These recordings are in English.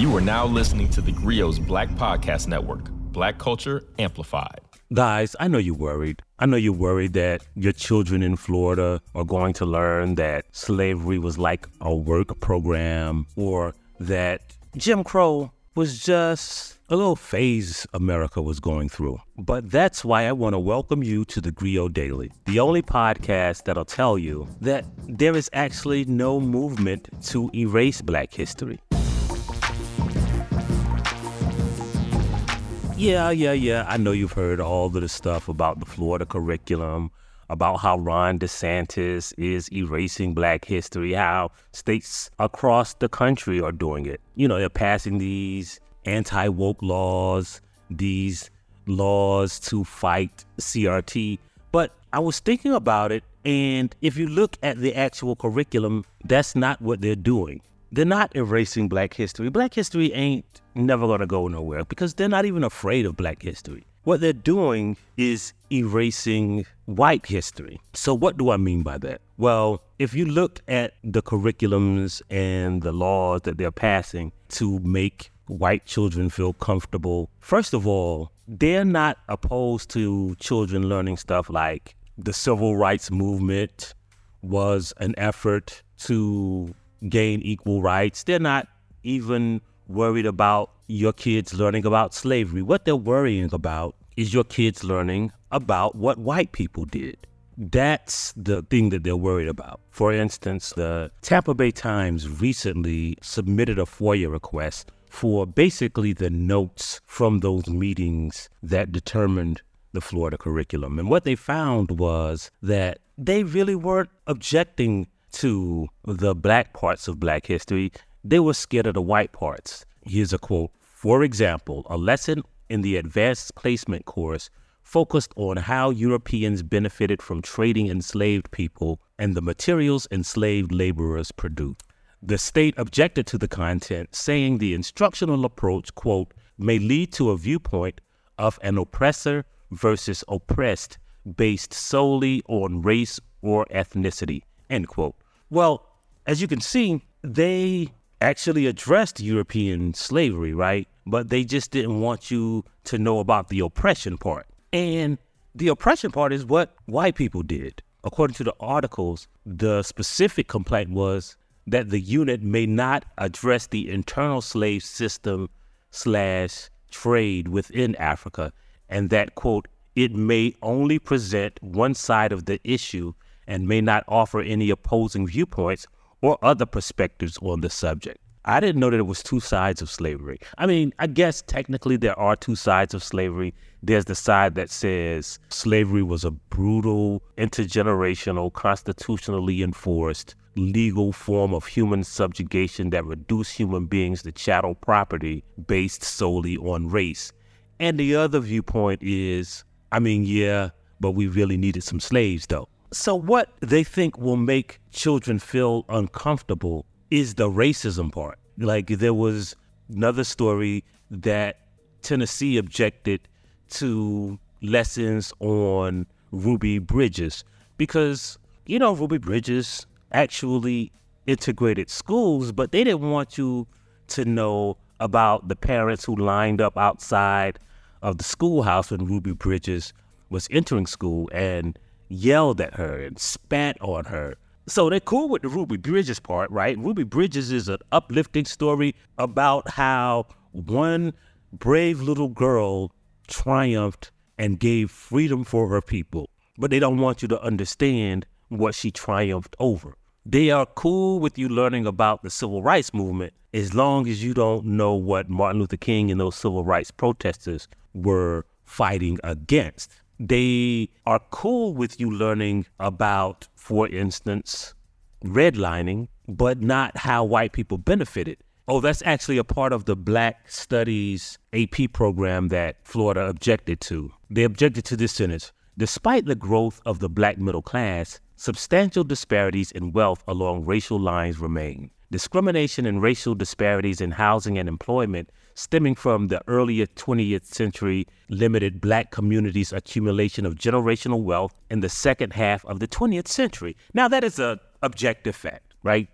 You are now listening to the Grio's Black Podcast Network, Black Culture Amplified. Guys, I know you're worried. I know you're worried that your children in Florida are going to learn that slavery was like a work program or that Jim Crow was just a little phase America was going through. But that's why I want to welcome you to the Grio Daily, the only podcast that'll tell you that there is actually no movement to erase black history. Yeah, yeah, yeah. I know you've heard all of the stuff about the Florida curriculum, about how Ron DeSantis is erasing black history, how states across the country are doing it. You know, they're passing these anti woke laws, these laws to fight CRT. But I was thinking about it, and if you look at the actual curriculum, that's not what they're doing. They're not erasing black history. Black history ain't never gonna go nowhere because they're not even afraid of black history. What they're doing is erasing white history. So, what do I mean by that? Well, if you look at the curriculums and the laws that they're passing to make white children feel comfortable. First of all, they're not opposed to children learning stuff like the civil rights movement was an effort to gain equal rights. They're not even worried about your kids learning about slavery. What they're worrying about is your kids learning about what white people did. That's the thing that they're worried about. For instance, the Tampa Bay Times recently submitted a FOIA request for basically the notes from those meetings that determined the Florida curriculum. And what they found was that they really weren't objecting to the black parts of black history, they were scared of the white parts. Here's a quote For example, a lesson in the advanced placement course focused on how Europeans benefited from trading enslaved people and the materials enslaved laborers produced. The state objected to the content, saying the instructional approach, quote, may lead to a viewpoint of an oppressor versus oppressed based solely on race or ethnicity, end quote. Well, as you can see, they actually addressed European slavery, right? But they just didn't want you to know about the oppression part. And the oppression part is what white people did. According to the articles, the specific complaint was that the unit may not address the internal slave system slash trade within Africa, and that, quote, it may only present one side of the issue and may not offer any opposing viewpoints or other perspectives on the subject. I didn't know that it was two sides of slavery. I mean, I guess technically there are two sides of slavery. There's the side that says slavery was a brutal, intergenerational, constitutionally enforced legal form of human subjugation that reduced human beings to chattel property based solely on race. And the other viewpoint is, I mean, yeah, but we really needed some slaves though. So, what they think will make children feel uncomfortable is the racism part. Like, there was another story that Tennessee objected to lessons on Ruby Bridges because, you know, Ruby Bridges actually integrated schools, but they didn't want you to know about the parents who lined up outside of the schoolhouse when Ruby Bridges was entering school and yelled at her and spat on her. So they're cool with the Ruby Bridges part, right? Ruby Bridges is an uplifting story about how one brave little girl triumphed and gave freedom for her people. But they don't want you to understand what she triumphed over. They are cool with you learning about the civil rights movement as long as you don't know what Martin Luther King and those civil rights protesters were fighting against. They are cool with you learning about, for instance, redlining, but not how white people benefited. Oh, that's actually a part of the Black Studies AP program that Florida objected to. They objected to this sentence. Despite the growth of the black middle class, substantial disparities in wealth along racial lines remain. Discrimination and racial disparities in housing and employment stemming from the earlier 20th century limited black communities' accumulation of generational wealth in the second half of the 20th century. Now, that is an objective fact, right?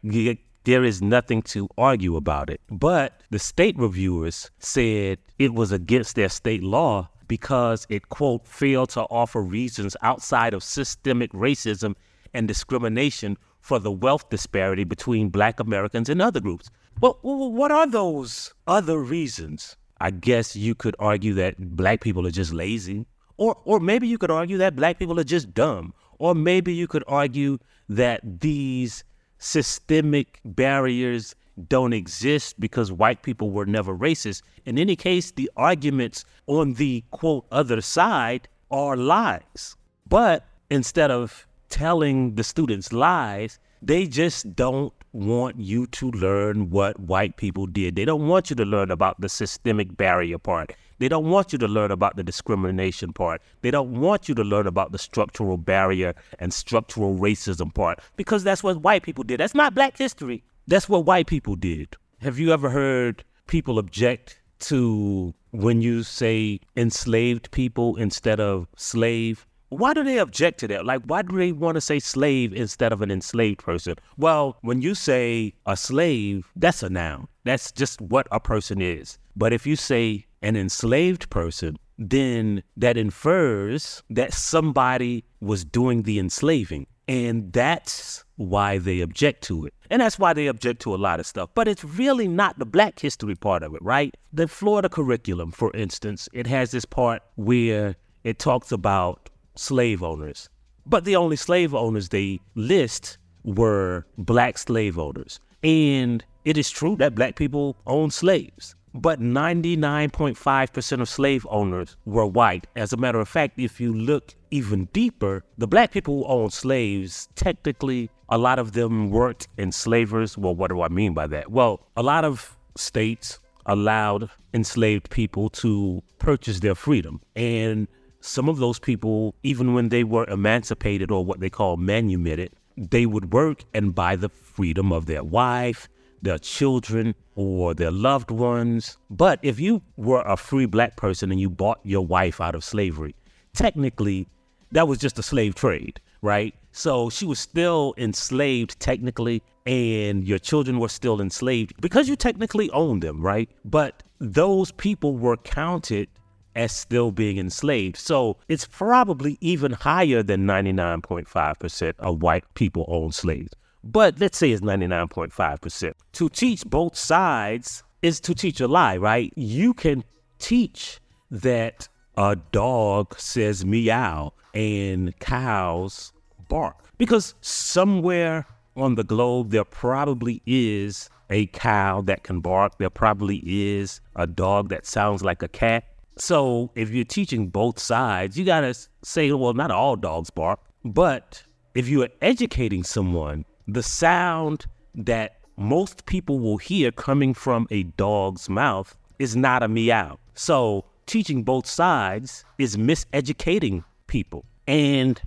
There is nothing to argue about it. But the state reviewers said it was against their state law because it, quote, failed to offer reasons outside of systemic racism and discrimination for the wealth disparity between black Americans and other groups. Well, what are those other reasons? I guess you could argue that black people are just lazy. Or, or maybe you could argue that black people are just dumb. Or maybe you could argue that these systemic barriers don't exist because white people were never racist. In any case, the arguments on the quote other side are lies. But instead of telling the students lies, they just don't want you to learn what white people did. They don't want you to learn about the systemic barrier part. They don't want you to learn about the discrimination part. They don't want you to learn about the structural barrier and structural racism part because that's what white people did. That's not black history. That's what white people did. Have you ever heard people object to when you say enslaved people instead of slave? Why do they object to that? Like, why do they want to say slave instead of an enslaved person? Well, when you say a slave, that's a noun. That's just what a person is. But if you say an enslaved person, then that infers that somebody was doing the enslaving. And that's why they object to it. And that's why they object to a lot of stuff. But it's really not the black history part of it, right? The Florida curriculum, for instance, it has this part where it talks about slave owners. But the only slave owners they list were black slave owners. And it is true that black people owned slaves but 99.5% of slave owners were white. As a matter of fact, if you look even deeper, the black people who owned slaves, technically, a lot of them weren't enslavers. Well, what do I mean by that? Well, a lot of states allowed enslaved people to purchase their freedom. And some of those people, even when they were emancipated or what they call manumitted, they would work and buy the freedom of their wife, their children or their loved ones. But if you were a free black person and you bought your wife out of slavery, technically that was just a slave trade, right? So she was still enslaved technically, and your children were still enslaved because you technically owned them, right? But those people were counted as still being enslaved. So it's probably even higher than 99.5% of white people own slaves but let's say it's 99.5%. To teach both sides is to teach a lie, right? You can teach that a dog says meow and cows bark because somewhere on the globe there probably is a cow that can bark. There probably is a dog that sounds like a cat. So if you're teaching both sides, you got to say, well, not all dogs bark, but if you are educating someone the sound that most people will hear coming from a dog's mouth is not a meow. So teaching both sides is miseducating people. And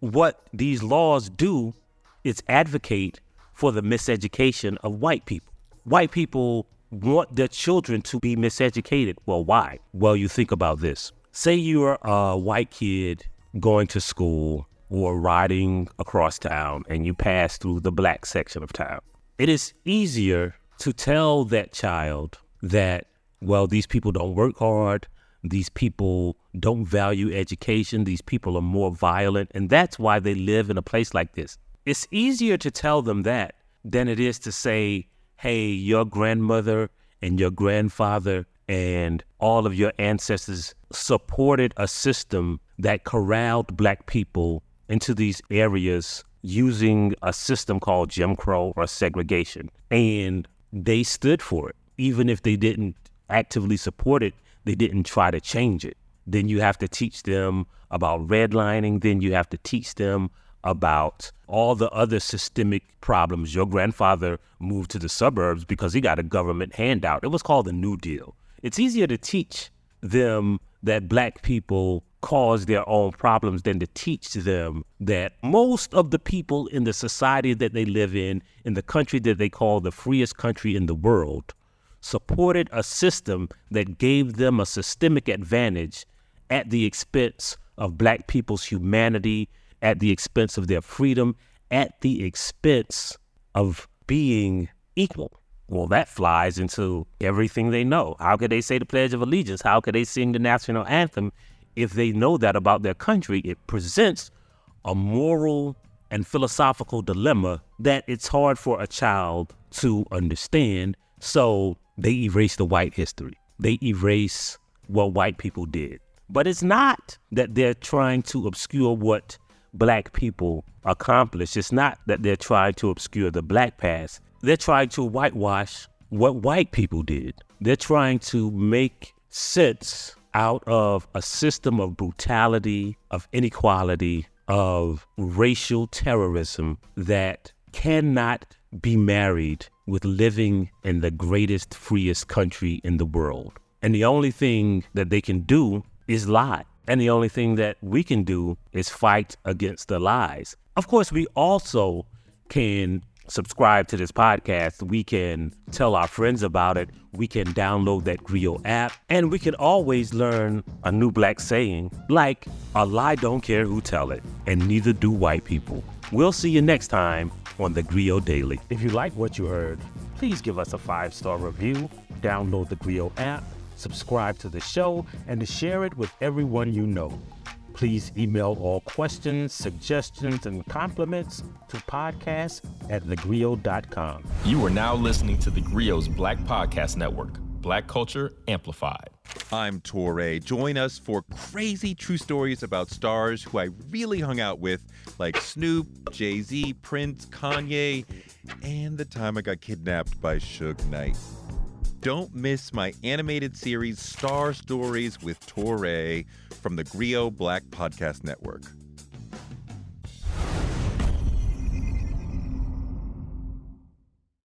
what these laws do is advocate for the miseducation of white people. White people want their children to be miseducated. Well, why? Well, you think about this. Say you're a white kid going to school or riding across town and you pass through the black section of town, it is easier to tell that child that, well, these people don't work hard, these people don't value education, these people are more violent, and that's why they live in a place like this. It's easier to tell them that than it is to say, hey, your grandmother and your grandfather and all of your ancestors supported a system that corralled black people into these areas using a system called Jim Crow or segregation. And they stood for it. Even if they didn't actively support it, they didn't try to change it. Then you have to teach them about redlining. Then you have to teach them about all the other systemic problems. Your grandfather moved to the suburbs because he got a government handout. It was called the New Deal. It's easier to teach them that black people cause their own problems than to teach them that most of the people in the society that they live in, in the country that they call the freest country in the world, supported a system that gave them a systemic advantage at the expense of black people's humanity, at the expense of their freedom, at the expense of being equal. Well, that flies into everything they know. How could they say the Pledge of Allegiance? How could they sing the national anthem if they know that about their country? It presents a moral and philosophical dilemma that it's hard for a child to understand. So they erase the white history. They erase what white people did. But it's not that they're trying to obscure what black people accomplished. It's not that they're trying to obscure the black past. They're trying to whitewash what white people did. They're trying to make sense out of a system of brutality, of inequality, of racial terrorism that cannot be married with living in the greatest, freest country in the world. And the only thing that they can do is lie. And the only thing that we can do is fight against the lies. Of course, we also can subscribe to this podcast. We can tell our friends about it. We can download that Grio app. And we can always learn a new black saying like, a lie don't care who tell it, and neither do white people. We'll see you next time on the Grio Daily. If you like what you heard, please give us a five star review, download the Grio app subscribe to the show, and to share it with everyone you know. Please email all questions, suggestions, and compliments to podcast at thegrio.com. You are now listening to the Grio's Black Podcast Network, Black Culture Amplified. I'm Touré. Join us for crazy true stories about stars who I really hung out with, like Snoop, Jay Z, Prince, Kanye, and the time I got kidnapped by Suge Knight. Don't miss my animated series Star Stories with Touré from the Grio Black Podcast Network.